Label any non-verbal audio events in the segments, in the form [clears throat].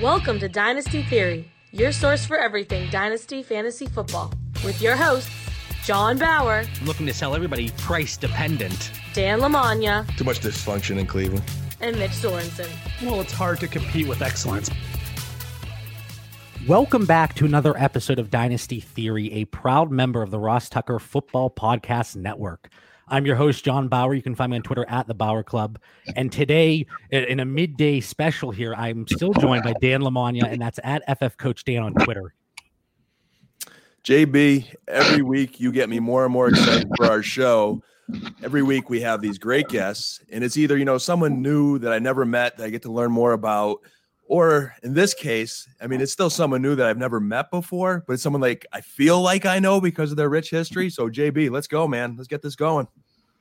Welcome to Dynasty Theory, your source for everything Dynasty Fantasy Football, with your hosts, John Bauer, I'm looking to sell everybody price dependent. Dan Lamagna, Too much dysfunction in Cleveland. and Mitch Sorensen. Well, it's hard to compete with excellence. Welcome back to another episode of Dynasty Theory, a proud member of the Ross Tucker Football Podcast Network. I'm your host, John Bauer. You can find me on Twitter at the Bauer Club. And today, in a midday special here, I'm still joined by Dan Lamagna, and that's at FF Coach Dan on Twitter. JB, every week you get me more and more excited for our show. Every week we have these great guests, and it's either, you know, someone new that I never met that I get to learn more about, or in this case, I mean, it's still someone new that I've never met before, but it's someone like I feel like I know because of their rich history. So, JB, let's go, man. Let's get this going.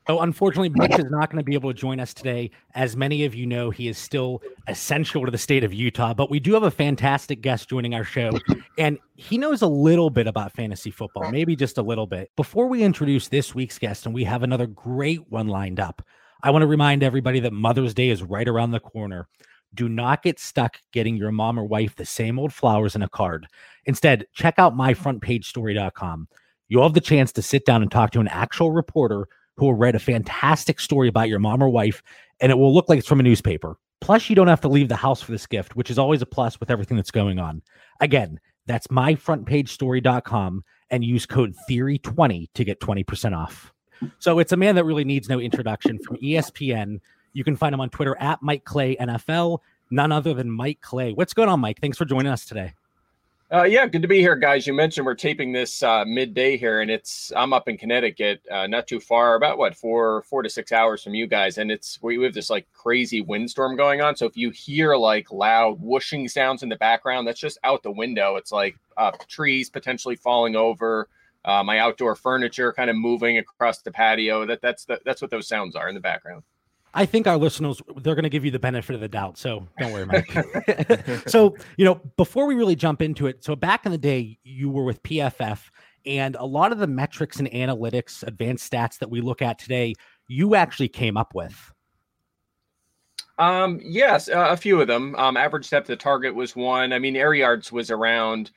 So, unfortunately, Mitch is not going to be able to join us today. As many of you know, he is still essential to the state of Utah, but we do have a fantastic guest joining our show, and he knows a little bit about fantasy football, maybe just a little bit. Before we introduce this week's guest, and we have another great one lined up, I want to remind everybody that Mother's Day is right around the corner. Do not get stuck getting your mom or wife the same old flowers in a card. Instead, check out myfrontpagestory.com. You'll have the chance to sit down and talk to an actual reporter who will write a fantastic story about your mom or wife, and it will look like it's from a newspaper. Plus, you don't have to leave the house for this gift, which is always a plus with everything that's going on. Again, that's myfrontpagestory.com and use code Theory20 to get 20% off. So it's a man that really needs no introduction from ESPN. You can find him on Twitter at Mike Clay NFL, none other than Mike Clay. What's going on, Mike? Thanks for joining us today. Uh, yeah, good to be here, guys. You mentioned we're taping this uh, midday here, and it's I'm up in Connecticut, uh, not too far, about what four four to six hours from you guys, and it's we have this like crazy windstorm going on. So if you hear like loud whooshing sounds in the background, that's just out the window. It's like uh, trees potentially falling over, uh, my outdoor furniture kind of moving across the patio. That that's the, that's what those sounds are in the background. I think our listeners they're going to give you the benefit of the doubt, so don't worry, Mike. [laughs] so you know, before we really jump into it, so back in the day, you were with PFF, and a lot of the metrics and analytics, advanced stats that we look at today, you actually came up with. Um, yes, uh, a few of them. Um, average depth of target was one. I mean, air yards was around.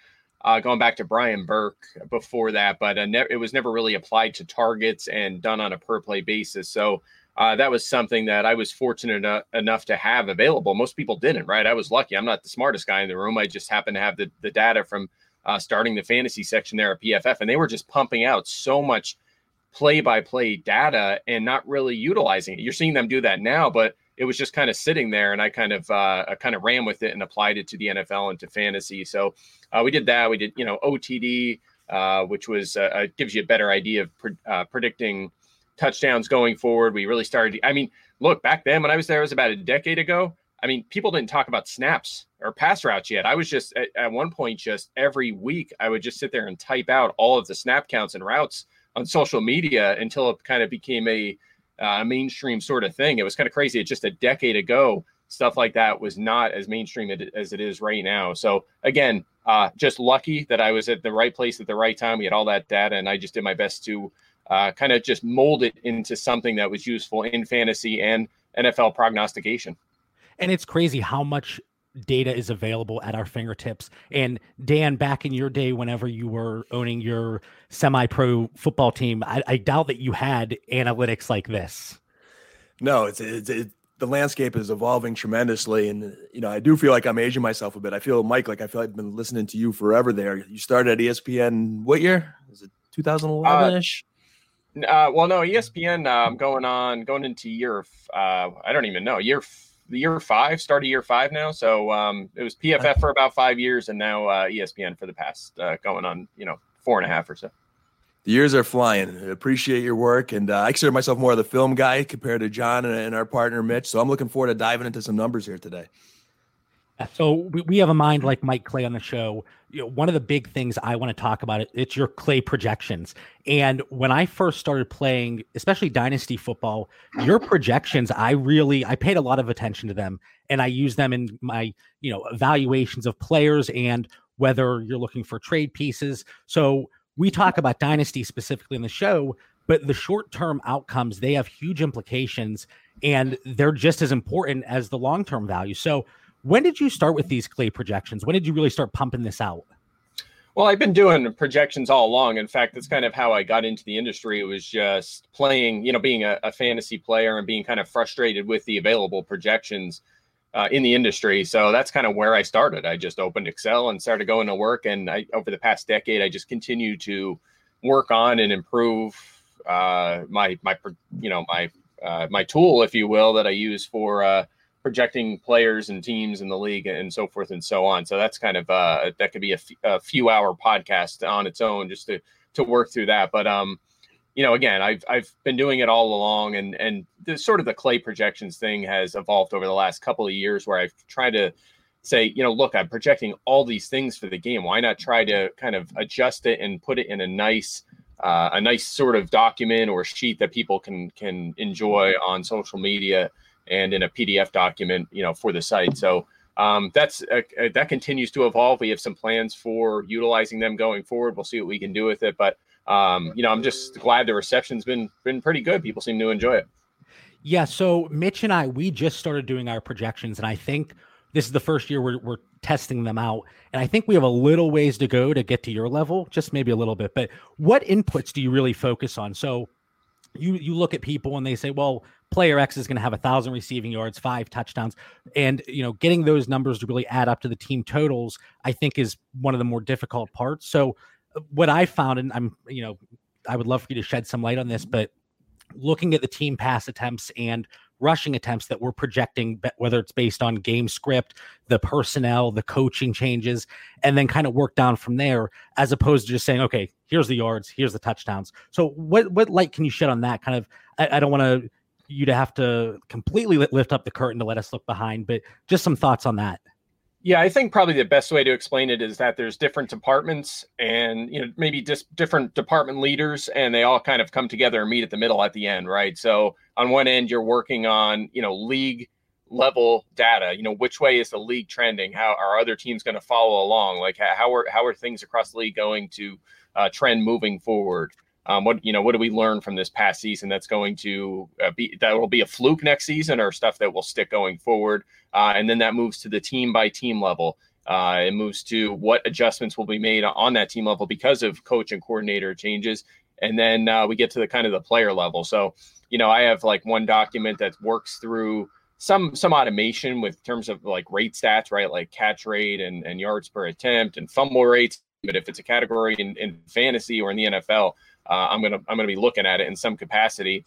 Uh, going back to Brian Burke before that, but uh, ne- it was never really applied to targets and done on a per play basis. So uh, that was something that I was fortunate eno- enough to have available. Most people didn't, right? I was lucky. I'm not the smartest guy in the room. I just happened to have the, the data from uh, starting the fantasy section there at PFF, and they were just pumping out so much play by play data and not really utilizing it. You're seeing them do that now, but it was just kind of sitting there, and I kind of uh, I kind of ran with it and applied it to the NFL and to fantasy. So uh, we did that. We did you know OTD, uh, which was uh, gives you a better idea of pre- predicting touchdowns going forward. We really started. I mean, look back then when I was there, it was about a decade ago. I mean, people didn't talk about snaps or pass routes yet. I was just at, at one point, just every week, I would just sit there and type out all of the snap counts and routes on social media until it kind of became a uh, mainstream sort of thing. It was kind of crazy. It's just a decade ago, stuff like that was not as mainstream as it is right now. So again, uh, just lucky that I was at the right place at the right time. We had all that data, and I just did my best to uh, kind of just mold it into something that was useful in fantasy and NFL prognostication. And it's crazy how much data is available at our fingertips. And Dan, back in your day, whenever you were owning your semi pro football team, I, I, doubt that you had analytics like this. No, it's, it's, it, the landscape is evolving tremendously. And, you know, I do feel like I'm aging myself a bit. I feel, Mike, like I feel like I've been listening to you forever there. You started at ESPN, what year? Was it 2011 ish? Uh, well, no, ESPN. I'm going on, going into year. Uh, I don't even know year. The year five, start of year five now. So um, it was PFF for about five years, and now uh, ESPN for the past uh, going on, you know, four and a half or so. The years are flying. I appreciate your work, and uh, I consider myself more of the film guy compared to John and, and our partner Mitch. So I'm looking forward to diving into some numbers here today. So we, we have a mind like Mike Clay on the show. You know, one of the big things I want to talk about it, it's your Clay projections. And when I first started playing, especially dynasty football, your projections, I really I paid a lot of attention to them and I use them in my, you know, evaluations of players and whether you're looking for trade pieces. So we talk about dynasty specifically in the show, but the short-term outcomes, they have huge implications and they're just as important as the long-term value. So When did you start with these clay projections? When did you really start pumping this out? Well, I've been doing projections all along. In fact, that's kind of how I got into the industry. It was just playing, you know, being a, a fantasy player and being kind of frustrated with the available projections uh, in the industry. So that's kind of where I started. I just opened Excel and started going to work. And I, over the past decade, I just continue to work on and improve uh, my my you know my uh, my tool, if you will, that I use for uh, projecting players and teams in the league and so forth and so on. So that's kind of uh, that could be a, f- a few hour podcast on its own just to to work through that. But um, you know, again, I've I've been doing it all along, and and the sort of the clay projections thing has evolved over the last couple of years, where I've tried to say, you know, look, I'm projecting all these things for the game. Why not try to kind of adjust it and put it in a nice uh, a nice sort of document or sheet that people can can enjoy on social media and in a PDF document, you know, for the site. So um, that's uh, uh, that continues to evolve. We have some plans for utilizing them going forward. We'll see what we can do with it, but um, you know, I'm just glad the reception's been been pretty good. People seem to enjoy it. Yeah. So Mitch and I, we just started doing our projections, and I think this is the first year we're, we're testing them out. And I think we have a little ways to go to get to your level, just maybe a little bit. But what inputs do you really focus on? So you you look at people and they say, well, player X is going to have a thousand receiving yards, five touchdowns, and you know, getting those numbers to really add up to the team totals, I think, is one of the more difficult parts. So uh, what I found, and I'm you know, I would love for you to shed some light on this, but looking at the team pass attempts and rushing attempts that we're projecting, whether it's based on game script, the personnel, the coaching changes, and then kind of work down from there, as opposed to just saying, okay, here's the yards, here's the touchdowns. So, what what light can you shed on that? Kind of, I, I don't want to you to have to completely lift up the curtain to let us look behind, but just some thoughts on that. Yeah, I think probably the best way to explain it is that there's different departments and you know maybe just different department leaders and they all kind of come together and meet at the middle at the end, right? So on one end you're working on, you know, league level data, you know, which way is the league trending? How are other teams going to follow along? Like how are how are things across the league going to uh, trend moving forward? Um, what you know, what do we learn from this past season that's going to uh, be that will be a fluke next season, or stuff that will stick going forward? Uh, and then that moves to the team by team level. Uh, it moves to what adjustments will be made on that team level because of coach and coordinator changes, and then uh, we get to the kind of the player level. So, you know, I have like one document that works through some some automation with terms of like rate stats, right? Like catch rate and, and yards per attempt and fumble rates. But if it's a category in, in fantasy or in the NFL, uh, I'm gonna I'm gonna be looking at it in some capacity.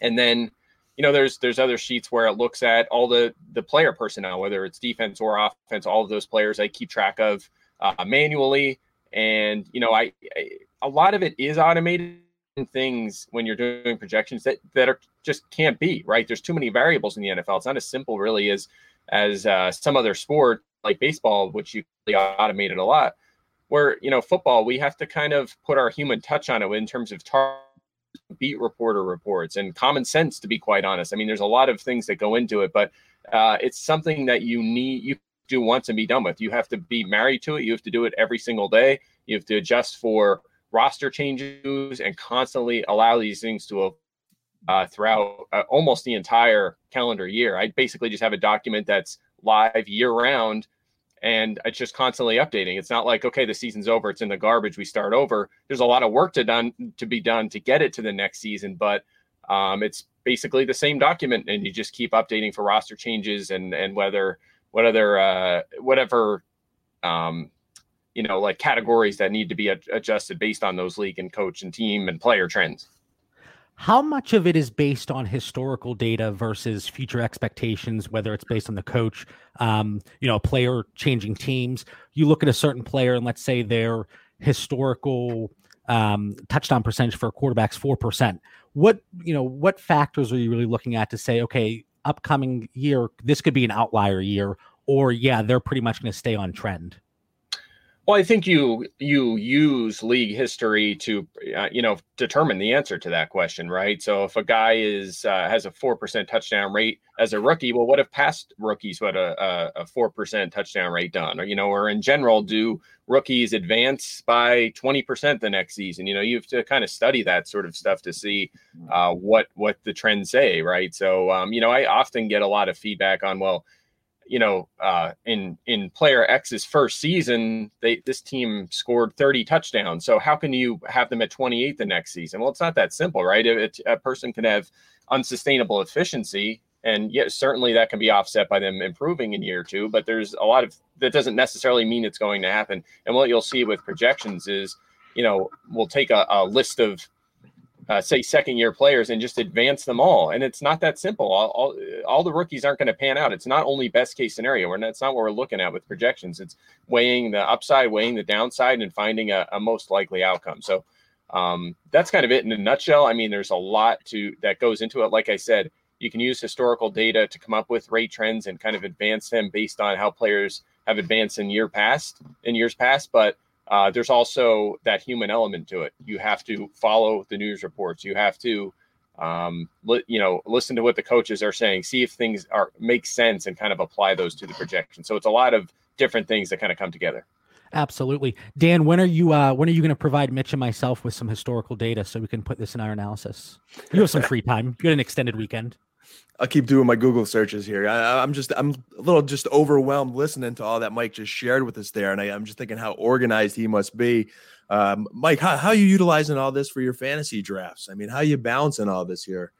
And then, you know, there's there's other sheets where it looks at all the the player personnel, whether it's defense or offense, all of those players I keep track of uh, manually. And you know, I, I a lot of it is automated things when you're doing projections that that are just can't be right. There's too many variables in the NFL. It's not as simple really as as uh, some other sport like baseball, which you automated a lot where you know football we have to kind of put our human touch on it in terms of tar- beat reporter reports and common sense to be quite honest. I mean there's a lot of things that go into it but uh, it's something that you need you do once and be done with. You have to be married to it. You have to do it every single day. You have to adjust for roster changes and constantly allow these things to uh, throughout uh, almost the entire calendar year. I basically just have a document that's live year round and it's just constantly updating. It's not like okay, the season's over, it's in the garbage, we start over. There's a lot of work to done to be done to get it to the next season, but um, it's basically the same document, and you just keep updating for roster changes and and whether what other uh, whatever um, you know like categories that need to be adjusted based on those league and coach and team and player trends how much of it is based on historical data versus future expectations whether it's based on the coach um, you know a player changing teams? You look at a certain player and let's say their historical um, touchdown percentage for quarterbacks 4% what you know what factors are you really looking at to say okay upcoming year this could be an outlier year or yeah they're pretty much going to stay on trend well, I think you you use league history to uh, you know determine the answer to that question, right? So if a guy is uh, has a four percent touchdown rate as a rookie, well, what have past rookies what a a four percent touchdown rate done, or you know, or in general, do rookies advance by twenty percent the next season? You know, you have to kind of study that sort of stuff to see uh, what what the trends say, right? So um, you know, I often get a lot of feedback on well you know, uh, in in player X's first season, they this team scored 30 touchdowns. So how can you have them at 28 the next season? Well, it's not that simple, right? It, a person can have unsustainable efficiency, and yes, certainly that can be offset by them improving in year two. But there's a lot of that doesn't necessarily mean it's going to happen. And what you'll see with projections is, you know, we'll take a, a list of uh, say second year players and just advance them all. And it's not that simple. All, all, all the rookies aren't going to pan out. It's not only best case scenario. We're that's not what we're looking at with projections. It's weighing the upside, weighing the downside, and finding a, a most likely outcome. So um, that's kind of it in a nutshell. I mean, there's a lot to that goes into it. Like I said, you can use historical data to come up with rate trends and kind of advance them based on how players have advanced in year past in years past, but uh, there's also that human element to it. You have to follow the news reports. You have to, um, li- you know, listen to what the coaches are saying, see if things are make sense, and kind of apply those to the projection. So it's a lot of different things that kind of come together. Absolutely, Dan. When are you? Uh, when are you going to provide Mitch and myself with some historical data so we can put this in our analysis? You have some free time. You had an extended weekend. I'll keep doing my Google searches here. I, am just I'm a little just overwhelmed listening to all that Mike just shared with us there, and I, am just thinking how organized he must be. Um, Mike, how, how are you utilizing all this for your fantasy drafts? I mean, how are you balancing all this here?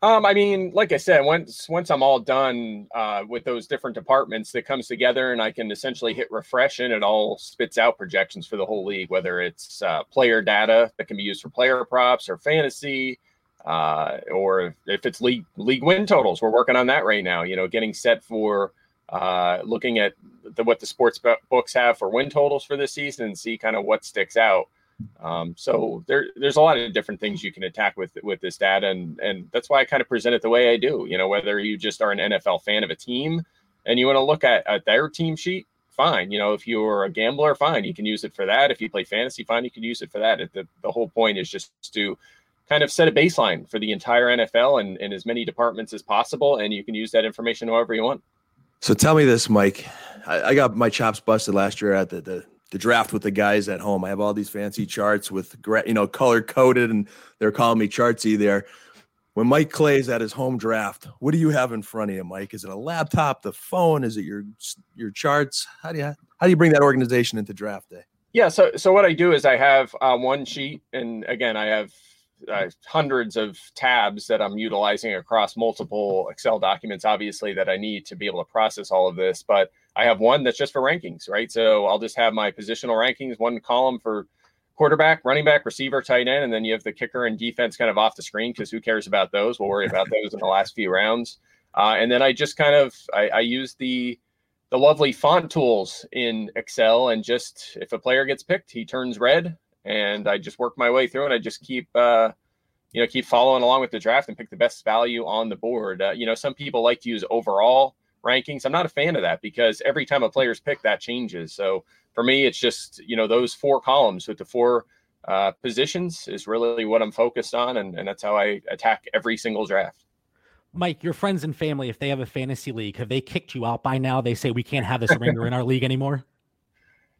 Um, I mean, like I said, once once I'm all done uh, with those different departments, that comes together, and I can essentially hit refresh, and it all spits out projections for the whole league, whether it's uh, player data that can be used for player props or fantasy uh, or if it's league league win totals, we're working on that right now. You know, getting set for uh, looking at the, what the sports books have for win totals for this season and see kind of what sticks out. Um, so there, there's a lot of different things you can attack with with this data, and and that's why I kind of present it the way I do. You know, whether you just are an NFL fan of a team and you want to look at, at their team sheet, fine. You know, if you're a gambler, fine, you can use it for that. If you play fantasy, fine, you can use it for that. The, the whole point is just to kind of set a baseline for the entire NFL and, and as many departments as possible. And you can use that information however you want. So tell me this, Mike. I, I got my chops busted last year at the, the, the draft with the guys at home. I have all these fancy charts with you know color coded, and they're calling me chartsy there. When Mike Clay's at his home draft, what do you have in front of you, Mike? Is it a laptop, the phone? Is it your your charts? How do you how do you bring that organization into draft day? Yeah, so so what I do is I have uh, one sheet, and again I have uh, hundreds of tabs that I'm utilizing across multiple Excel documents, obviously, that I need to be able to process all of this. But I have one that's just for rankings, right? So I'll just have my positional rankings, one column for quarterback, running back, receiver, tight end, and then you have the kicker and defense kind of off the screen because who cares about those? We'll worry about those in the last few rounds. Uh, and then I just kind of I, I use the the lovely font tools in Excel, and just if a player gets picked, he turns red and I just work my way through and I just keep uh, you know keep following along with the draft and pick the best value on the board. Uh, you know, some people like to use overall rankings. I'm not a fan of that because every time a player's picked, that changes. So for me, it's just you know those four columns with the four uh, positions is really what I'm focused on, and, and that's how I attack every single draft. Mike, your friends and family, if they have a fantasy league, have they kicked you out by now? They say we can't have this ringer in our league anymore.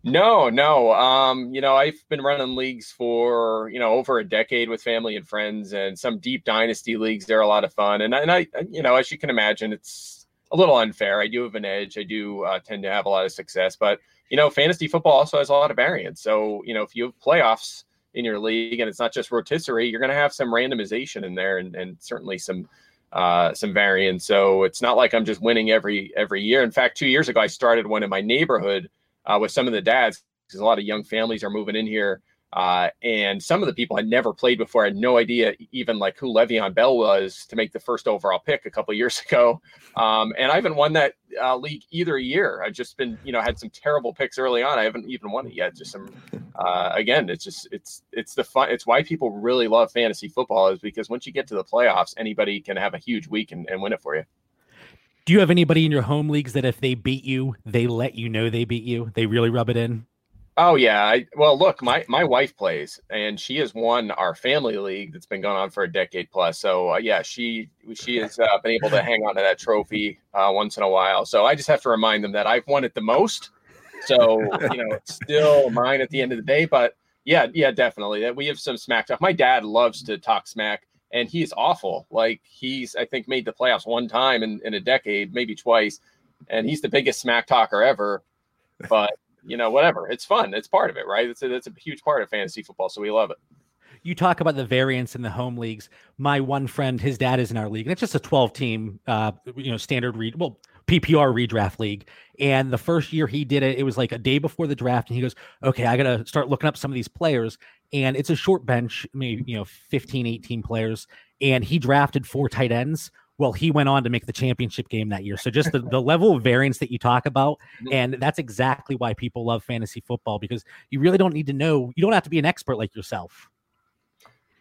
No, no. Um, you know, I've been running leagues for, you know, over a decade with family and friends and some deep dynasty leagues. They're a lot of fun. And, and I, you know, as you can imagine, it's a little unfair. I do have an edge. I do uh, tend to have a lot of success, but, you know, fantasy football also has a lot of variance. So, you know, if you have playoffs in your league and it's not just rotisserie, you're going to have some randomization in there and, and certainly some, uh, some variance. So it's not like I'm just winning every, every year. In fact, two years ago, I started one in my neighborhood uh, with some of the dads because a lot of young families are moving in here. Uh, and some of the people had never played before. I had no idea even like who Le'Veon Bell was to make the first overall pick a couple years [laughs] ago. Um, and I haven't won that uh, league either year. I've just been, you know, had some terrible picks early on. I haven't even won it yet. Just some, [laughs] uh, again, it's just, it's, it's the fun. It's why people really love fantasy football is because once you get to the playoffs, anybody can have a huge week and, and win it for you. Do you have anybody in your home leagues that if they beat you, they let you know they beat you? They really rub it in? Oh yeah. I, well, look, my my wife plays, and she has won our family league that's been going on for a decade plus. So uh, yeah, she she has uh, been able to hang on to that trophy uh, once in a while. So I just have to remind them that I've won it the most. So you know, it's still mine at the end of the day. But yeah, yeah, definitely. That we have some smack talk. My dad loves to talk smack and he's awful. Like he's, I think, made the playoffs one time in, in a decade, maybe twice, and he's the biggest smack talker ever. But you know, whatever, it's fun. It's part of it, right? It's a, a huge part of fantasy football, so we love it. You talk about the variance in the home leagues. My one friend, his dad is in our league, and it's just a 12 team, uh, you know, standard read. Well, PPR redraft league. And the first year he did it, it was like a day before the draft. And he goes, okay, I got to start looking up some of these players. And it's a short bench, maybe, you know, 15, 18 players. And he drafted four tight ends. Well, he went on to make the championship game that year. So just the, the level of variance that you talk about. And that's exactly why people love fantasy football because you really don't need to know, you don't have to be an expert like yourself.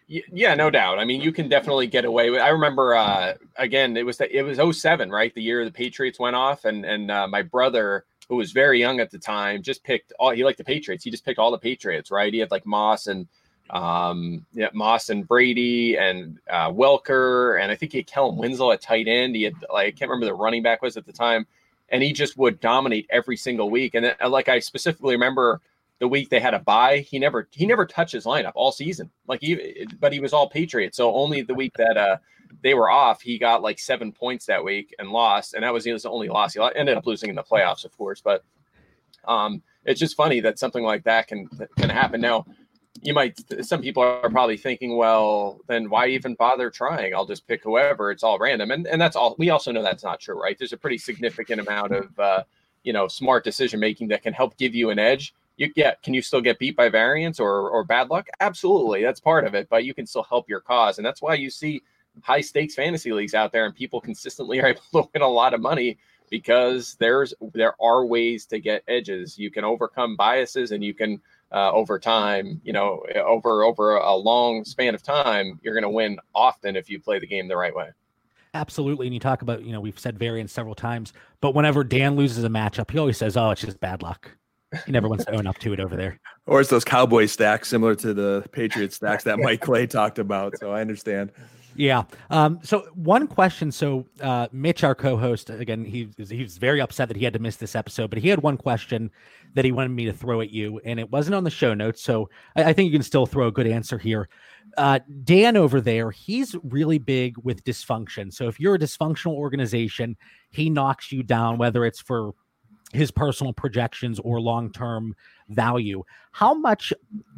Yeah, no doubt. I mean, you can definitely get away with. I remember uh, again, it was the, it was 07, right? The year the Patriots went off, and and uh, my brother, who was very young at the time, just picked all. He liked the Patriots. He just picked all the Patriots, right? He had like Moss and um, yeah, Moss and Brady and uh, Welker, and I think he had Kellen Winslow at tight end. He had like I can't remember the running back was at the time, and he just would dominate every single week. And uh, like I specifically remember the week they had a bye, he never he never touched his lineup all season. Like he, but he was all Patriots. So only the week that uh they were off, he got like seven points that week and lost, and that was the only loss. He ended up losing in the playoffs, of course. But um, it's just funny that something like that can can happen. Now, you might some people are probably thinking, well, then why even bother trying? I'll just pick whoever. It's all random, and and that's all. We also know that's not true, right? There's a pretty significant amount of uh, you know smart decision making that can help give you an edge you get can you still get beat by variance or or bad luck? Absolutely that's part of it but you can still help your cause and that's why you see high stakes fantasy leagues out there and people [laughs] consistently are able to win a lot of money because there's there are ways to get edges. You can overcome biases and you can uh, over time you know over over a long span of time you're going to win often if you play the game the right way. Absolutely and you talk about you know we've said variance several times but whenever dan loses a matchup he always says oh it's just bad luck he never wants to own up to it over there. Or it's those cowboy stacks similar to the Patriot stacks that Mike Clay talked about. So I understand. Yeah. Um, so one question. So uh, Mitch, our co-host, again, he he was very upset that he had to miss this episode, but he had one question that he wanted me to throw at you, and it wasn't on the show notes. So I, I think you can still throw a good answer here. Uh, Dan over there, he's really big with dysfunction. So if you're a dysfunctional organization, he knocks you down, whether it's for his personal projections or long term value. How much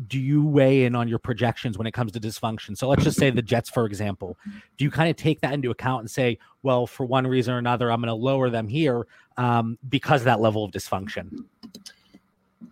do you weigh in on your projections when it comes to dysfunction? So let's just say the Jets, for example. Do you kind of take that into account and say, well, for one reason or another, I'm going to lower them here um, because of that level of dysfunction?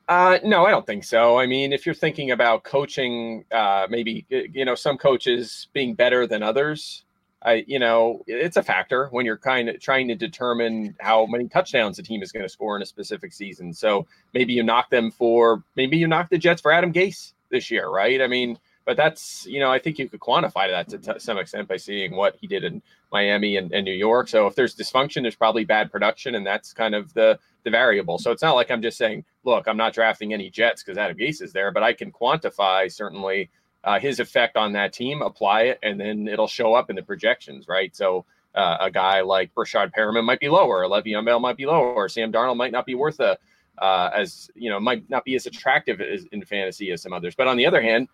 Uh, no, I don't think so. I mean, if you're thinking about coaching, uh, maybe you know some coaches being better than others, I, you know, it's a factor when you're kind of trying to determine how many touchdowns a team is going to score in a specific season. So maybe you knock them for, maybe you knock the Jets for Adam Gase this year, right? I mean, but that's, you know, I think you could quantify that to t- some extent by seeing what he did in Miami and, and New York. So if there's dysfunction, there's probably bad production, and that's kind of the the variable. So it's not like I'm just saying, look, I'm not drafting any Jets because Adam Gase is there, but I can quantify certainly uh, his effect on that team, apply it, and then it'll show up in the projections, right? So uh, a guy like Breshad Perriman might be lower, Le'Veon Bell might be lower, or Sam Darnold might not be worth a uh, as you know might not be as attractive as, in fantasy as some others. But on the other hand,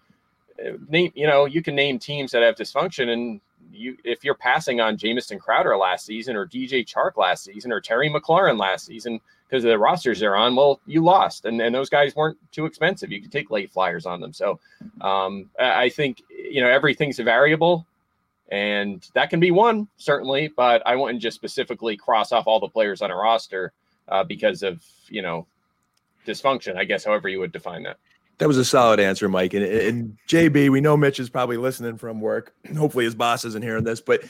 uh, name you know you can name teams that have dysfunction, and you if you're passing on Jamison Crowder last season or DJ Chark last season or Terry McLaurin last season, because of the rosters they're on, well, you lost, and, and those guys weren't too expensive. You could take late flyers on them. So um, I think you know everything's a variable, and that can be one certainly, but I wouldn't just specifically cross off all the players on a roster uh, because of you know dysfunction. I guess however you would define that. That was a solid answer, Mike. And, and JB, we know Mitch is probably listening from work. Hopefully, his boss isn't hearing this, but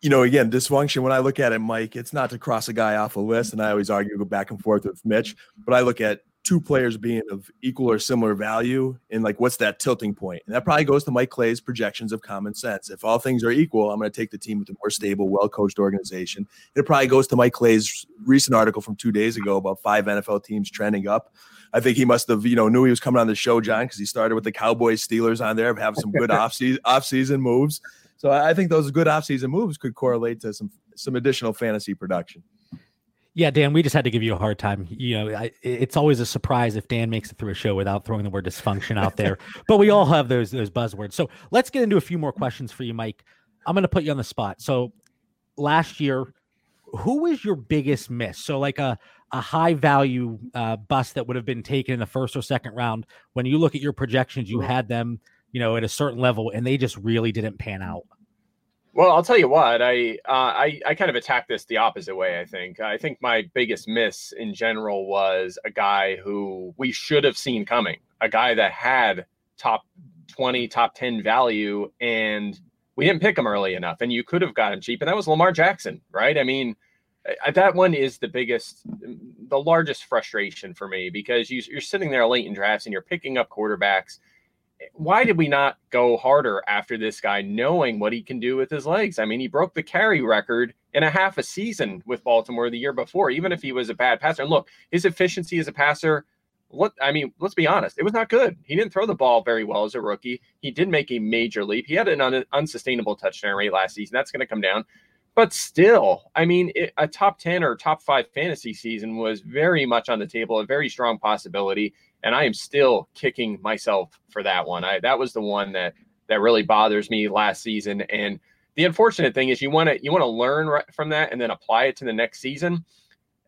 you know, again, dysfunction. When I look at it, Mike, it's not to cross a guy off a list, and I always argue go back and forth with Mitch. But I look at two players being of equal or similar value, and like, what's that tilting point? And that probably goes to Mike Clay's projections of common sense. If all things are equal, I'm going to take the team with a more stable, well-coached organization. It probably goes to Mike Clay's recent article from two days ago about five NFL teams trending up. I think he must have, you know, knew he was coming on the show, John, because he started with the Cowboys, Steelers on there, have some good [laughs] off season moves. So I think those good offseason moves could correlate to some some additional fantasy production. Yeah, Dan, we just had to give you a hard time. You know, I, it's always a surprise if Dan makes it through a show without throwing the word dysfunction out there. [laughs] but we all have those those buzzwords. So let's get into a few more questions for you, Mike. I'm going to put you on the spot. So last year, who was your biggest miss? So like a a high value uh, bust that would have been taken in the first or second round. When you look at your projections, you had them, you know, at a certain level, and they just really didn't pan out. Well, I'll tell you what, I, uh, I I kind of attacked this the opposite way. I think I think my biggest miss in general was a guy who we should have seen coming, a guy that had top twenty, top ten value, and we didn't pick him early enough. And you could have got him cheap, and that was Lamar Jackson, right? I mean, that one is the biggest, the largest frustration for me because you, you're sitting there late in drafts and you're picking up quarterbacks why did we not go harder after this guy knowing what he can do with his legs? I mean, he broke the carry record in a half a season with Baltimore the year before, even if he was a bad passer. And look, his efficiency as a passer, what I mean, let's be honest, it was not good. He didn't throw the ball very well as a rookie. He did make a major leap. He had an un- unsustainable touchdown rate last season. That's going to come down. But still, I mean, it, a top 10 or top five fantasy season was very much on the table, a very strong possibility and I am still kicking myself for that one. I that was the one that that really bothers me last season. And the unfortunate thing is you want to you want to learn from that and then apply it to the next season.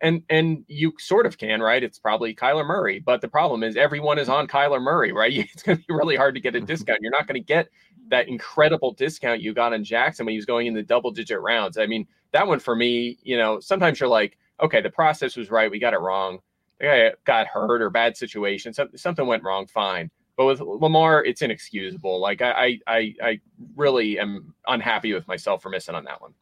And and you sort of can, right? It's probably Kyler Murray, but the problem is everyone is on Kyler Murray, [laughs] right? It's going to be really hard to get a [laughs] discount. You're not going to get that incredible discount you got on Jackson when he was going in the double digit rounds. I mean, that one for me, you know, sometimes you're like, okay, the process was right, we got it wrong guy got hurt or bad situation, something something went wrong, fine. But with Lamar, it's inexcusable. Like I, I, I really am unhappy with myself for missing on that one.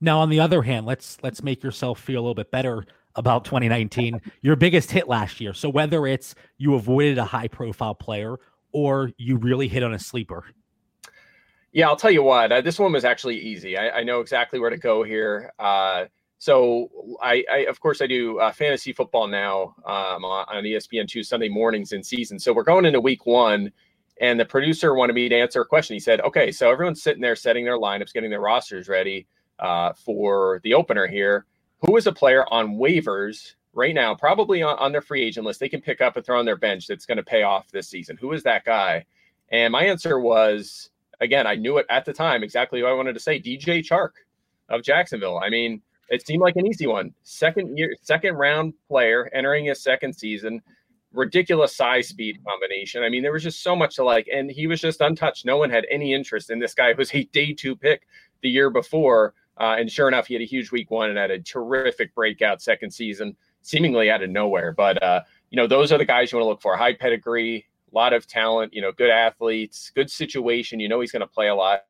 Now, on the other hand, let's let's make yourself feel a little bit better about 2019. [laughs] Your biggest hit last year. So whether it's you avoided a high profile player or you really hit on a sleeper. Yeah, I'll tell you what. Uh, this one was actually easy. I, I, know exactly where to go here. Uh, so I, I, of course I do uh, fantasy football now um, on ESPN two Sunday mornings in season. So we're going into week one, and the producer wanted me to answer a question. He said, "Okay, so everyone's sitting there setting their lineups, getting their rosters ready uh, for the opener here. Who is a player on waivers right now, probably on, on their free agent list, they can pick up and throw on their bench that's going to pay off this season? Who is that guy?" And my answer was, again, I knew it at the time exactly what I wanted to say. DJ Chark of Jacksonville. I mean it seemed like an easy one. Second year, second round player entering his second season, ridiculous size speed combination. I mean, there was just so much to like, and he was just untouched. No one had any interest in this guy. It was a day two pick the year before. Uh, and sure enough, he had a huge week one and had a terrific breakout second season, seemingly out of nowhere. But, uh, you know, those are the guys you want to look for high pedigree, a lot of talent, you know, good athletes, good situation. You know, he's going to play a lot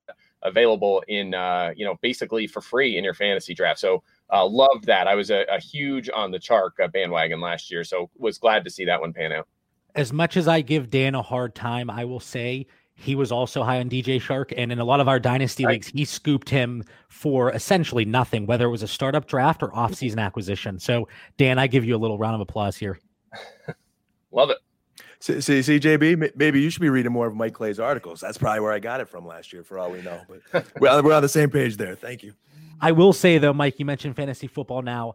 available in uh, you know basically for free in your fantasy draft. So uh, loved that. I was a, a huge on the Chark uh, bandwagon last year, so was glad to see that one pan out. As much as I give Dan a hard time, I will say he was also high on DJ Chark, and in a lot of our dynasty leagues, he scooped him for essentially nothing, whether it was a startup draft or off-season acquisition. So, Dan, I give you a little round of applause here. [laughs] Love it. See, see, see, JB, maybe you should be reading more of Mike Clay's articles. That's probably where I got it from last year, for all we know. But [laughs] we're, we're on the same page there. Thank you. I will say though, Mike, you mentioned fantasy football. Now,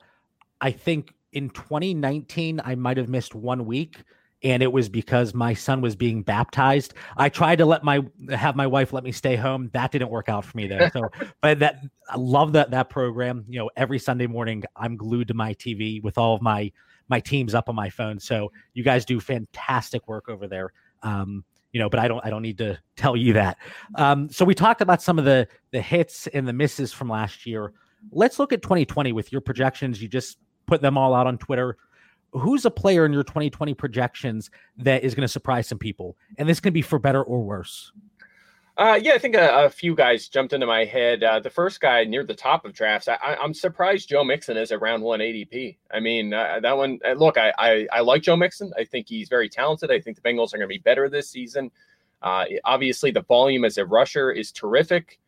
I think in 2019 I might have missed one week, and it was because my son was being baptized. I tried to let my have my wife let me stay home. That didn't work out for me though. So, [laughs] but that I love that that program. You know, every Sunday morning I'm glued to my TV with all of my my team's up on my phone. So you guys do fantastic work over there. Um, you know, but I don't I don't need to [laughs] tell you that. Um, so we talked about some of the the hits and the misses from last year. Let's look at 2020 with your projections. You just put them all out on Twitter. Who's a player in your 2020 projections that is going to surprise some people? And this can be for better or worse. Uh, yeah, I think a, a, few guys jumped into my head. Uh, the first guy near the top of drafts, I, am surprised Joe Mixon is around 180p. I mean, uh, that one. Uh, look, I, I, I like Joe Mixon. I think he's very talented. I think the Bengals are going to be better this season. Uh, obviously, the volume as a rusher is terrific,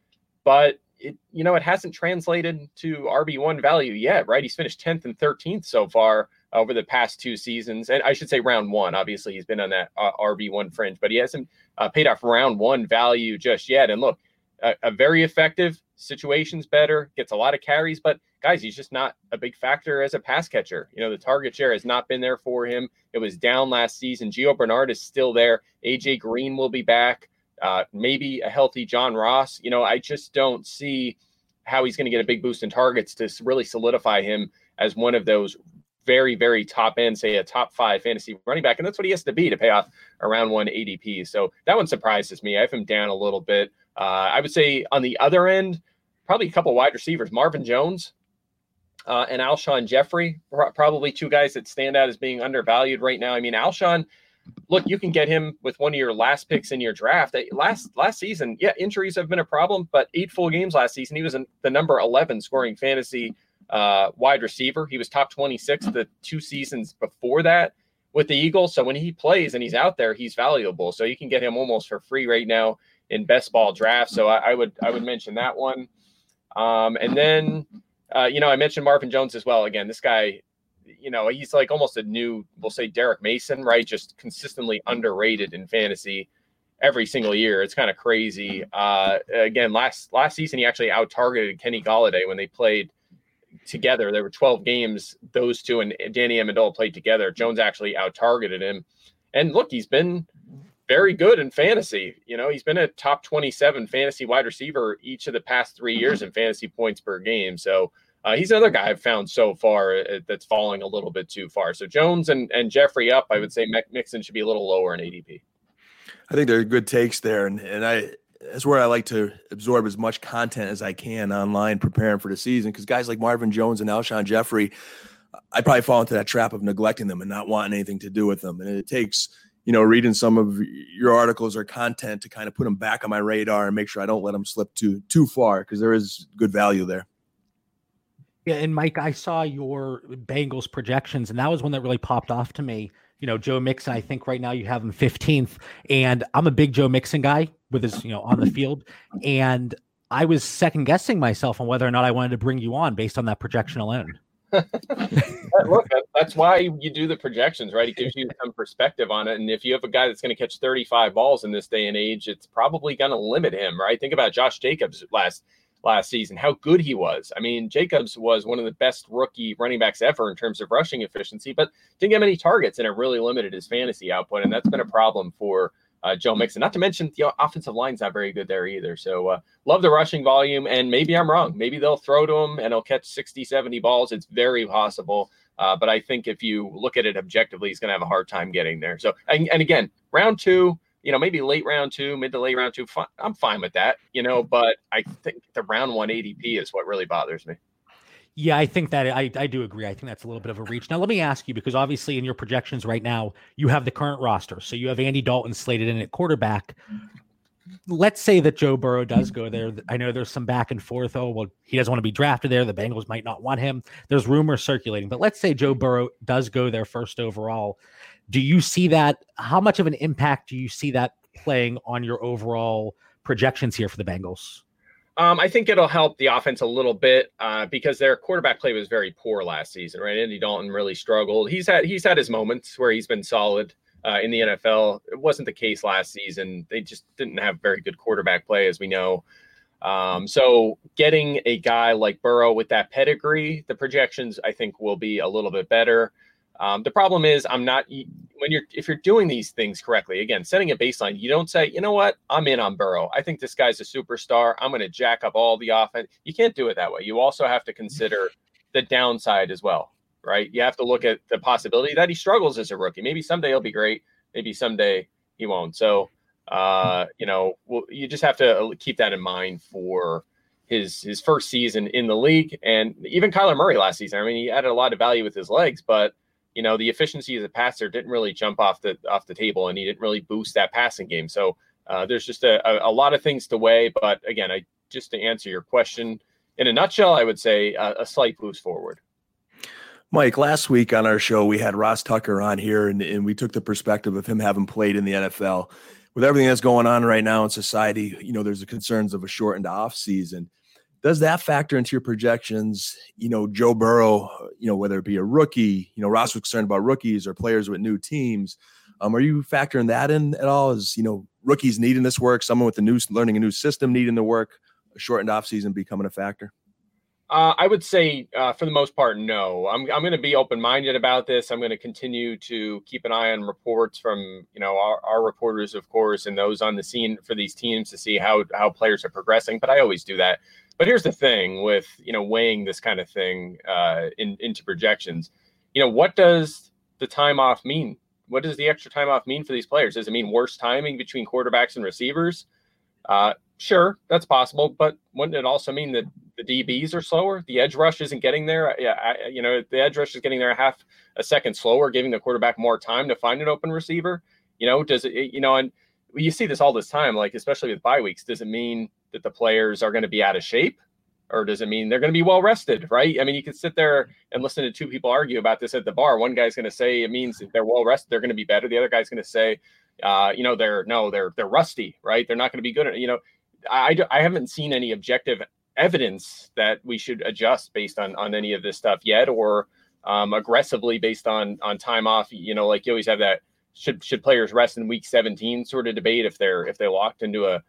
but it you know it hasn't translated to RB one value yet. Right? He's finished 10th and 13th so far over the past two seasons. And I should say round one. Obviously, he's been on that uh, RB1 fringe, but he hasn't uh, paid off round one value just yet. And look, a, a, very effective, situation's better, gets a lot of carries, but guys, he's just not a big factor as a pass catcher. You know, the target share has not been there for him. It was down last season. Gio Bernard is still there. AJ Green will be back. Uh, maybe a healthy John Ross. You know, I just don't see how he's going to get a big boost in targets to really solidify him as one of those very, very top end, say a top five fantasy running back. And that's what he has to be to pay off around one ADP. So that one surprises me. I have him down a little bit. Uh, I would say on the other end, probably a couple wide receivers, Marvin Jones uh, and Alshon Jeffery, probably two guys that stand out as being undervalued right now. I mean, Alshon, look, you can get him with one of your last picks in your draft. Last last season, yeah, injuries have been a problem, but eight full games last season, he was the number 11 scoring fantasy uh, wide receiver. He was top 26 the two seasons before that with the Eagles. So when he plays and he's out there, he's valuable. So you can get him almost for free right now in best ball draft. So I, I would I would mention that one. Um, and then uh, you know I mentioned Marvin Jones as well. Again, this guy, you know, he's like almost a new, we'll say Derrick Mason, right? Just consistently underrated in fantasy every single year. It's kind of crazy. Uh, again, last last season he actually out targeted Kenny Golladay when they played together. There were 12 games, those two and Danny Amendola played together. Jones actually out targeted him. And look, he's been very good in fantasy. You know, he's been a top 27 fantasy wide receiver each of the past three years in fantasy points per game. So uh, he's another guy I've found so far uh, that's falling a little bit too far. So Jones and, and Jeffery up, I would say Mixon should be a little lower in ADP. I think there are good takes there. And, and I, that's where I like to absorb as much content as I can online preparing for the season. Because guys like Marvin Jones and Alshon Jeffery, I probably fall into that trap of neglecting them and not wanting anything to do with them. And it takes, you know, reading some of your articles or content to kind of put them back on my radar and make sure I don't let them slip too too far because there is good value there. Yeah, and Mike, I saw your Bengals projections, and that was one that really popped off to me you know, Joe Mixon, I think right now you have him 15th. And I'm a big Joe Mixon guy with his, you know, on the field. And I was second guessing myself on whether or not I wanted to bring you on based on that projection alone. [laughs] Look, that's why you do the projections, right? It gives you some perspective on it. And if you have a guy that's going to catch 35 balls in this day and age, it's probably going to limit him, right? Think about Josh Jacobs last last season, how good he was. I mean, Jacobs was one of the best rookie running backs ever in terms of rushing efficiency, but didn't get many targets, and it really limited his fantasy output. And that's been a problem for uh, Joe Mixon. Not to mention the offensive line's not very good there either. So uh, love the rushing volume, and maybe I'm wrong. Maybe they'll throw to him and he'll catch 60, 70 balls. It's very possible. Uh, but I think if you look at it objectively, he's going to have a hard time getting there. So, and, and again, round two, you know, maybe late round two, mid to late round two. I'm fine with that, you know, but I think the round one ADP is what really bothers me. Yeah, I think that I, I do agree. I think that's a little bit of a reach. Now, let me ask you because obviously in your projections right now, you have the current roster. So you have Andy Dalton slated in at quarterback. Let's say that Joe Burrow does go there. I know there's some back and forth. Oh, well, he doesn't want to be drafted there. The Bengals might not want him. There's rumors circulating. But let's say Joe Burrow does go there first overall. Do you see that? How much of an impact do you see that playing on your overall projections here for the Bengals? Um, I think it'll help the offense a little bit uh, because their quarterback play was very poor last season. Right, Andy Dalton really struggled. He's had he's had his moments where he's been solid uh, in the NFL. It wasn't the case last season. They just didn't have very good quarterback play, as we know. Um, so getting a guy like Burrow with that pedigree, the projections I think will be a little bit better. Um, the problem is I'm not when you're if you're doing these things correctly. Again, setting a baseline, you don't say, you know what, I'm in on Burrow. I think this guy's a superstar. I'm going to jack up all the offense. You can't do it that way. You also have to consider the downside as well, right? You have to look at the possibility that he struggles as a rookie. Maybe someday he'll be great. Maybe someday he won't. So, uh, you know, well, you just have to uh, keep that in mind for his his first season in the league, and even Kyler Murray last season. I mean, he added a lot of value with his legs, but you know the efficiency as a passer didn't really jump off the off the table, and he didn't really boost that passing game. So uh, there's just a, a, a, lot of things to weigh. But again, I just to answer your question in a nutshell, I would say a, a slight boost forward. Mike, last week on our show, we had Ross Tucker on here, and, and we took the perspective of him having played in the NFL. With everything that's going on right now in society, you know, there's the concerns of a shortened off season does that factor into your projections? You know, Joe Burrow, you know, whether it be a rookie, you know, Ross was concerned about rookies or players with new teams. Um, are you factoring that in at all? Is, you know, rookies needing this work, someone with the new learning a new system needing the work, a shortened off season becoming a factor? Uh, I would say, uh, for the most part, no. I'm I'm going to be open minded about this. I'm going to continue to keep an eye on reports from you know our, our reporters, of course, and those on the scene for these teams to see how how players are progressing. But I always do that. But here's the thing with you know weighing this kind of thing uh, in, into projections. You know what does the time off mean? What does the extra time off mean for these players? Does it mean worse timing between quarterbacks and receivers? Uh, sure, that's possible, but wouldn't it also mean that the DBs are slower? The edge rush isn't getting there. Yeah, I, you know, the edge rush is getting there a half a second slower, giving the quarterback more time to find an open receiver. You know, does it? You know, and you see this all this time, like especially with bye weeks. Does it mean that the players are going to be out of shape? Or does it mean they're going to be well rested, right? I mean, you can sit there and listen to two people argue about this at the bar. One guy's going to say it means they're well rested, they're going to be better. The other guy's going to say, uh, you know, they're no, they're they're rusty, right? They're not going to be good at, you know, I, I haven't seen any objective evidence that we should adjust based on on any of this stuff yet, or um, aggressively based on on time off. You know, like you always have that should should players rest in week 17 sort of debate if they're if they're locked into a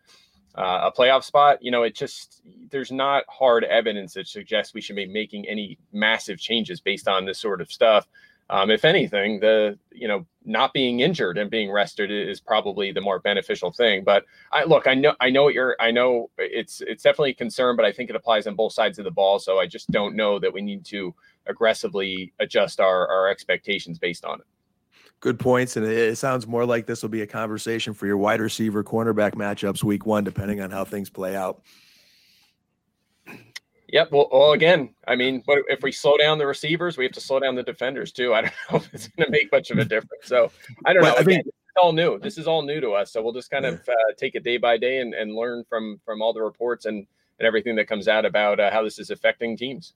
uh, a playoff spot. You know, it just there's not hard evidence that suggests we should be making any massive changes based on this sort of stuff. Um, if anything, the you know not being injured and being rested is probably the more beneficial thing. But I look, I know I know what you're I know it's it's definitely a concern, but I think it applies on both sides of the ball. So I just don't know that we need to aggressively adjust our our expectations based on it. Good points, and it sounds more like this will be a conversation for your wide receiver cornerback matchups week one, depending on how things play out. Yep. Well, well, again, I mean, but if we slow down the receivers, we have to slow down the defenders too. I don't [laughs] know if it's going to make much of a difference. So I don't well, know. Again, I mean, it's all new. This is all new to us. So we'll just kind yeah. of uh, take it day by day and, and learn from from all the reports and and everything that comes out about uh, how this is affecting teams.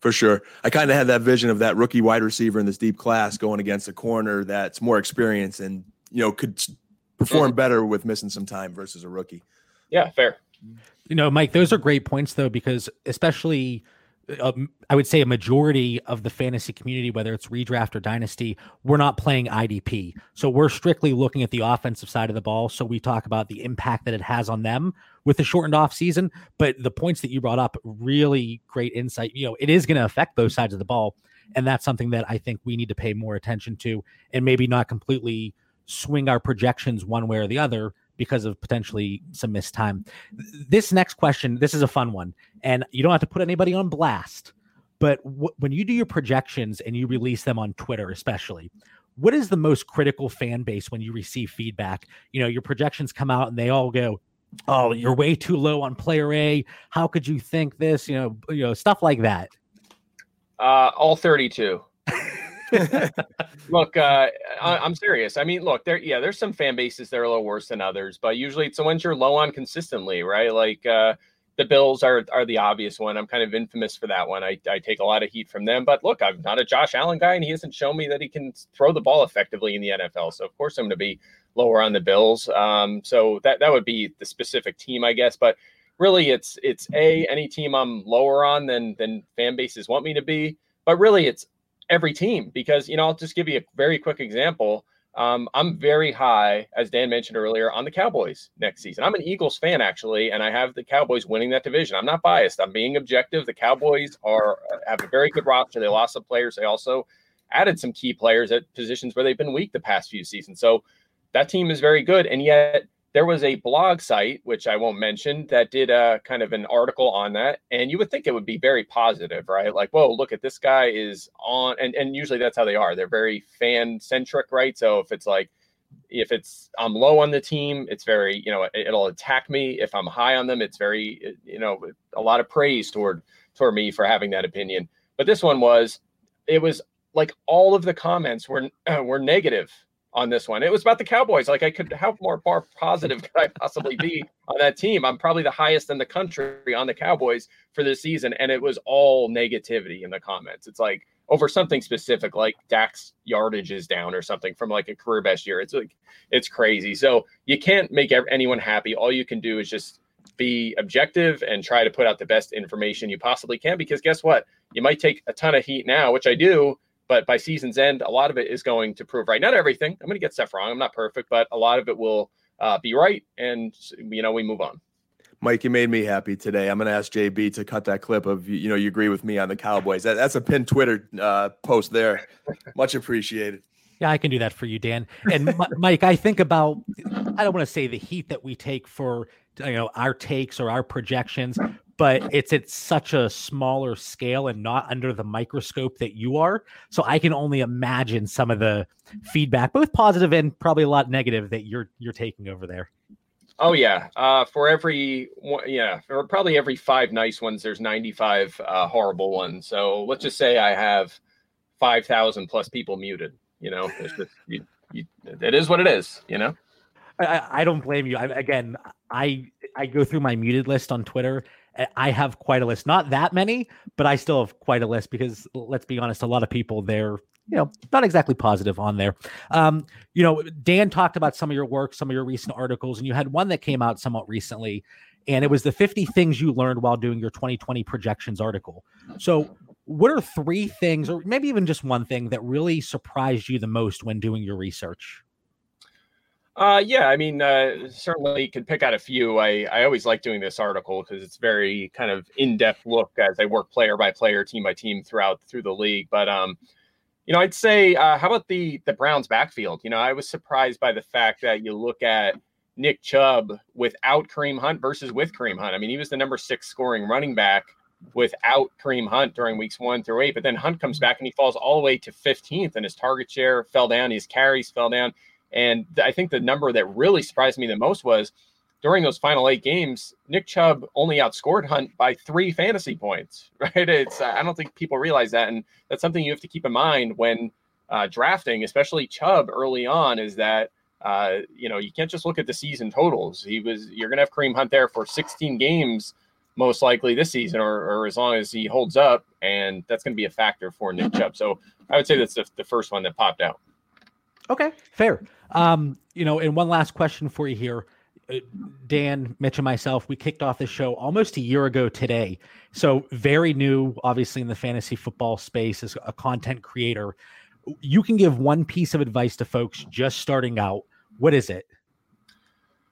For sure. I kind of had that vision of that rookie wide receiver in this deep class going against a corner that's more experienced and you know could perform mm-hmm. better with missing some time versus a rookie. Yeah, fair. You know, Mike, those are great points though, because especially um, I would say a majority of the fantasy community, whether it's redraft or dynasty, we're not playing IDP. So we're strictly looking at the offensive side of the ball. So we talk about the impact that it has on them with the shortened off season. But the points that you brought up, really great insight. You know, it is going to affect both sides of the ball. And that's something that I think we need to pay more attention to and maybe not completely swing our projections one way or the other because of potentially some missed time. This next question, this is a fun one, and you don't have to put anybody on blast, but w- when you do your projections and you release them on Twitter, especially, what is the most critical fan base when you receive feedback? You know, your projections come out and they all go, "Oh, you're way too low on player A. How could you think this?" You know, you know, stuff like that. Uh, all 32. [laughs] look, uh, I, am serious. I mean, look, there, yeah, there's some fan bases that are a little worse than others, but usually it's the ones you're low on consistently, right? Like uh, the Bills are are the obvious one. I'm kind of infamous for that one. I, I take a lot of heat from them, but look, I'm not a Josh Allen guy, and he hasn't shown me that he can throw the ball effectively in the NFL. So of course I'm going to be lower on the Bills. Um, so that that would be the specific team, I guess, but. Really, it's it's a any team I'm lower on than than fan bases want me to be, but really it's every team because you know I'll just give you a very quick example. Um, I'm very high, as Dan mentioned earlier, on the Cowboys next season. I'm an Eagles fan actually, and I have the Cowboys winning that division. I'm not biased. I'm being objective. The Cowboys are have a very good roster. They lost some players. They also added some key players at positions where they've been weak the past few seasons. So that team is very good, and yet there was a blog site which I won't mention that did a kind of an article on that, and you would think it would be very positive, right? Like, whoa, look at this guy is on, and and usually that's how they are. They're very fan centric, right? So if it's like if it's I'm low on the team, it's very you know it'll attack me. If I'm high on them, it's very you know a lot of praise toward toward me for having that opinion. But this one was it was like all of the comments were uh, [clears throat] were negative on this one. It was about the Cowboys. Like I could how more far positive [laughs] could I possibly be on that team? I'm probably the highest in the country on the Cowboys for this season, and it was all negativity in the comments. It's like over something specific, like Dak's yardage is down or something from like a career best year. It's like it's crazy. So you can't make anyone happy. All you can do is just be objective and try to put out the best information you possibly can. Because guess what? You might take a ton of heat now, which I do, but by season's end, a lot of it is going to prove right. Not everything. I'm going to get stuff wrong. I'm not perfect, but a lot of it will uh, be right. And, you know, we move on. Mike, you made me happy today. I'm going to ask JB to cut that clip of you know you agree with me on the Cowboys. That, that's a pinned Twitter uh, post there. [laughs] Much appreciated. Yeah, I can do that for you, Dan. And [laughs] Mike, I think about I don't want to say the heat that we take for you know our takes or our projections, but it's at such a smaller scale and not under the microscope that you are. So I can only imagine some of the feedback, both positive and probably a lot negative that you're you're taking over there. Oh yeah. Uh, for every yeah, for probably every five nice ones, there's 95 uh, horrible ones. So let's just say I have 5,000 plus people muted. You know, it's just you, you, it is what it is. You know. I, I don't blame you. I, again, I I go through my muted list on Twitter. I have quite a list, not that many, but I still have quite a list because let's be honest, a lot of people they're you know not exactly positive on there. Um, you know, Dan talked about some of your work, some of your recent articles, and you had one that came out somewhat recently, and it was the 50 things you learned while doing your 2020 projections article. So, what are three things, or maybe even just one thing, that really surprised you the most when doing your research? Uh, yeah, I mean, uh, certainly could pick out a few. I, I always like doing this article because it's very kind of in-depth look as I work player by player, team by team throughout through the league. But um, you know, I'd say, uh, how about the the Browns backfield? You know, I was surprised by the fact that you look at Nick Chubb without Kareem Hunt versus with Kareem Hunt. I mean, he was the number six scoring running back without Kareem Hunt during weeks one through eight, but then Hunt comes back and he falls all the way to 15th, and his target share fell down, his carries fell down and I think the number that really surprised me the most was during those final eight games, Nick Chubb only outscored Hunt by three fantasy points, [laughs] right? It's, I don't think people realize that. And that's something you have to keep in mind when uh, drafting, especially Chubb early on, is that, uh, you know, you can't just look at the season totals. He was, you're going to have Kareem Hunt there for 16 games, most likely this season, or, or as long as he holds up. And that's going to be a factor for Nick Chubb. So I would say that's the, the first one that popped out. Okay, fair. Um, you know, and one last question for you here. Uh, Dan, Mitch, and myself, we kicked off the show almost a year ago today. So, very new, obviously, in the fantasy football space as a content creator. You can give one piece of advice to folks just starting out. What is it?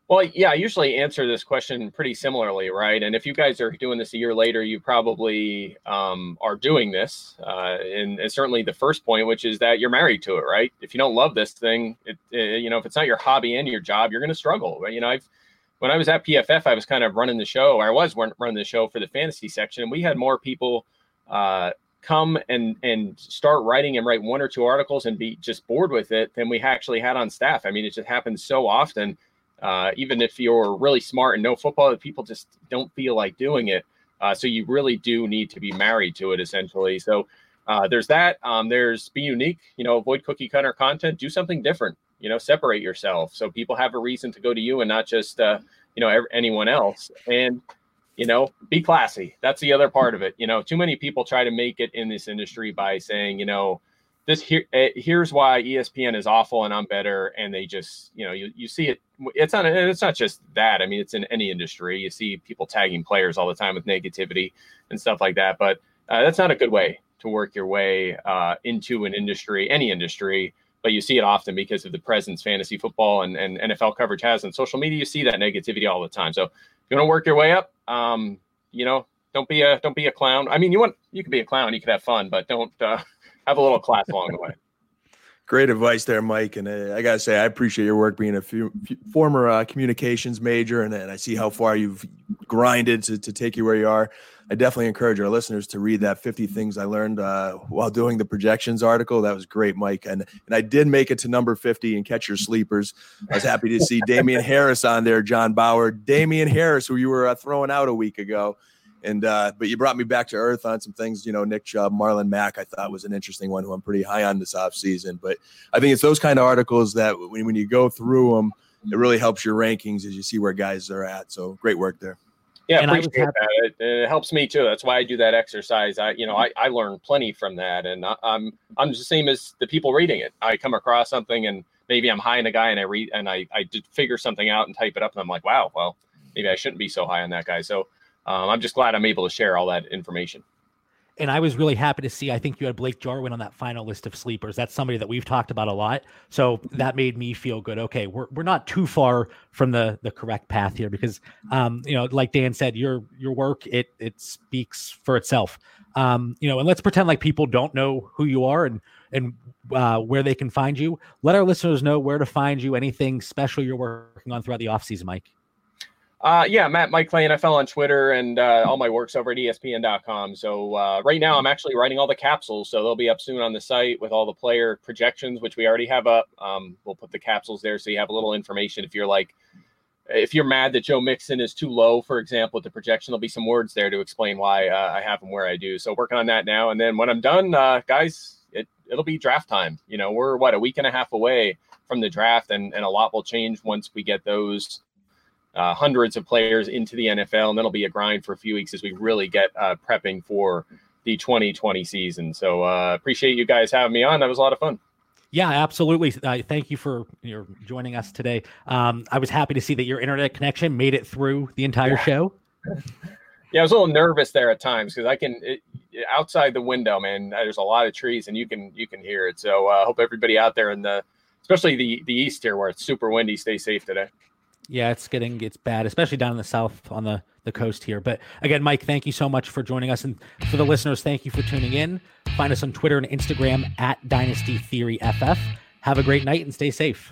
Well, yeah, I usually answer this question pretty similarly, right? And if you guys are doing this a year later, you probably um, are doing this. Uh, and, and, certainly the first point, which is that you're married to it, right? If you don't love this thing, it, it, you know, if it's not your hobby and your job, you're going to struggle. Right? You know, I've when I was at PFF, I was kind of running the show. I was running the show for the fantasy section, and we had more people uh, come and and start writing and write one or two articles and be just bored with it than we actually had on staff. I mean, it just happens so often uh, even if you're really smart and know football, people just don't feel like doing it. Uh, so you really do need to be married to it, essentially. So uh, there's that. Um, there's be unique. You know, avoid cookie cutter content. Do something different. You know, separate yourself so people have a reason to go to you and not just uh, you know anyone else. And you know, be classy. That's the other part of it. You know, too many people try to make it in this industry by saying, you know, this here eh, here's why ESPN is awful and I'm better and they just you know you, you see it it's not and it's not just that. I mean it's in any industry. You see people tagging players all the time with negativity and stuff like that but uh, that's not a good way to work your way uh, into an industry any industry but you see it often because of the presence fantasy football and, and NFL coverage has on social media. You see that negativity all the time. So if you want to work your way up um, you know don't be a don't be a clown. I mean you want you can be a clown you can have fun but don't uh, have a little class along the way. [laughs] Great advice there, Mike. And uh, I got to say, I appreciate your work being a few, few former uh, communications major, and, and, I see how far you've grinded to, to take you where you are. I definitely encourage our listeners to read that 50 things I learned uh, while doing the projections article. That was great, Mike. And, and I did make it to number 50 and catch your sleepers. I was happy to see [laughs] Damien Harris on there, John Bauer. Damien Harris, who you were uh, throwing out a week ago. And uh, but you brought me back to earth on some things. You know, Nick Chubb, Marlon Mack, I thought was an interesting one who I'm pretty high on this offseason. But I think it's those kind of articles that when, when you go through them, it really helps your rankings as you see where guys are at. So great work there. Yeah, and appreciate that. It, it, helps me too. That's why I do that exercise. I, you know, I, I learn plenty from that, and I, I'm I'm the same as the people reading it. I come across something, and maybe I'm high in a guy, and I read and I I did figure something out and type it up, and I'm like, wow, well, maybe I shouldn't be so high on that guy. So um, I'm just glad I'm able to share all that information. And I was really happy to see. I think you had Blake Jarwin on that final list of sleepers. That's somebody that we've talked about a lot. So that made me feel good. Okay, we're, we're not too far from the the correct path here because, um, you know, like Dan said, your your work it it speaks for itself. Um, you know, and let's pretend like people don't know who you are and and uh, where they can find you. Let our listeners know where to find you. Anything special you're working on throughout the off season, Mike. Uh, yeah, Matt Mike Clay NFL on Twitter and uh, all my work's over at ESPN.com. So uh, right now I'm actually writing all the capsules, so they'll be up soon on the site with all the player projections, which we already have up. Um, we'll put the capsules there so you have a little information. If you're like, if you're mad that Joe Mixon is too low, for example, the projection, there'll be some words there to explain why uh, I have him where I do. So working on that now, and then when I'm done, uh, guys, it it'll be draft time. You know, we're what a week and a half away from the draft, and and a lot will change once we get those uh, hundreds of players into the NFL, and then it'll be a grind for a few weeks as we really get uh, prepping for the 2020 season. So uh, appreciate you guys having me on. That was a lot of fun. Yeah, absolutely. Uh, thank you for your joining us today. Um, I was happy to see that your internet connection made it through the entire yeah. show. [laughs] Yeah, I was a little nervous there at times because I can it, outside the window, man. There's a lot of trees, and you can you can hear it. So I uh, hope everybody out there in the, especially the the east here where it's super windy, stay safe today. Yeah, it's getting it's bad, especially down in the south on the the coast here. But again, Mike, thank you so much for joining us, and for the [clears throat] listeners, thank you for tuning in. Find us on Twitter and Instagram at Dynasty Theory FF. Have a great night and stay safe.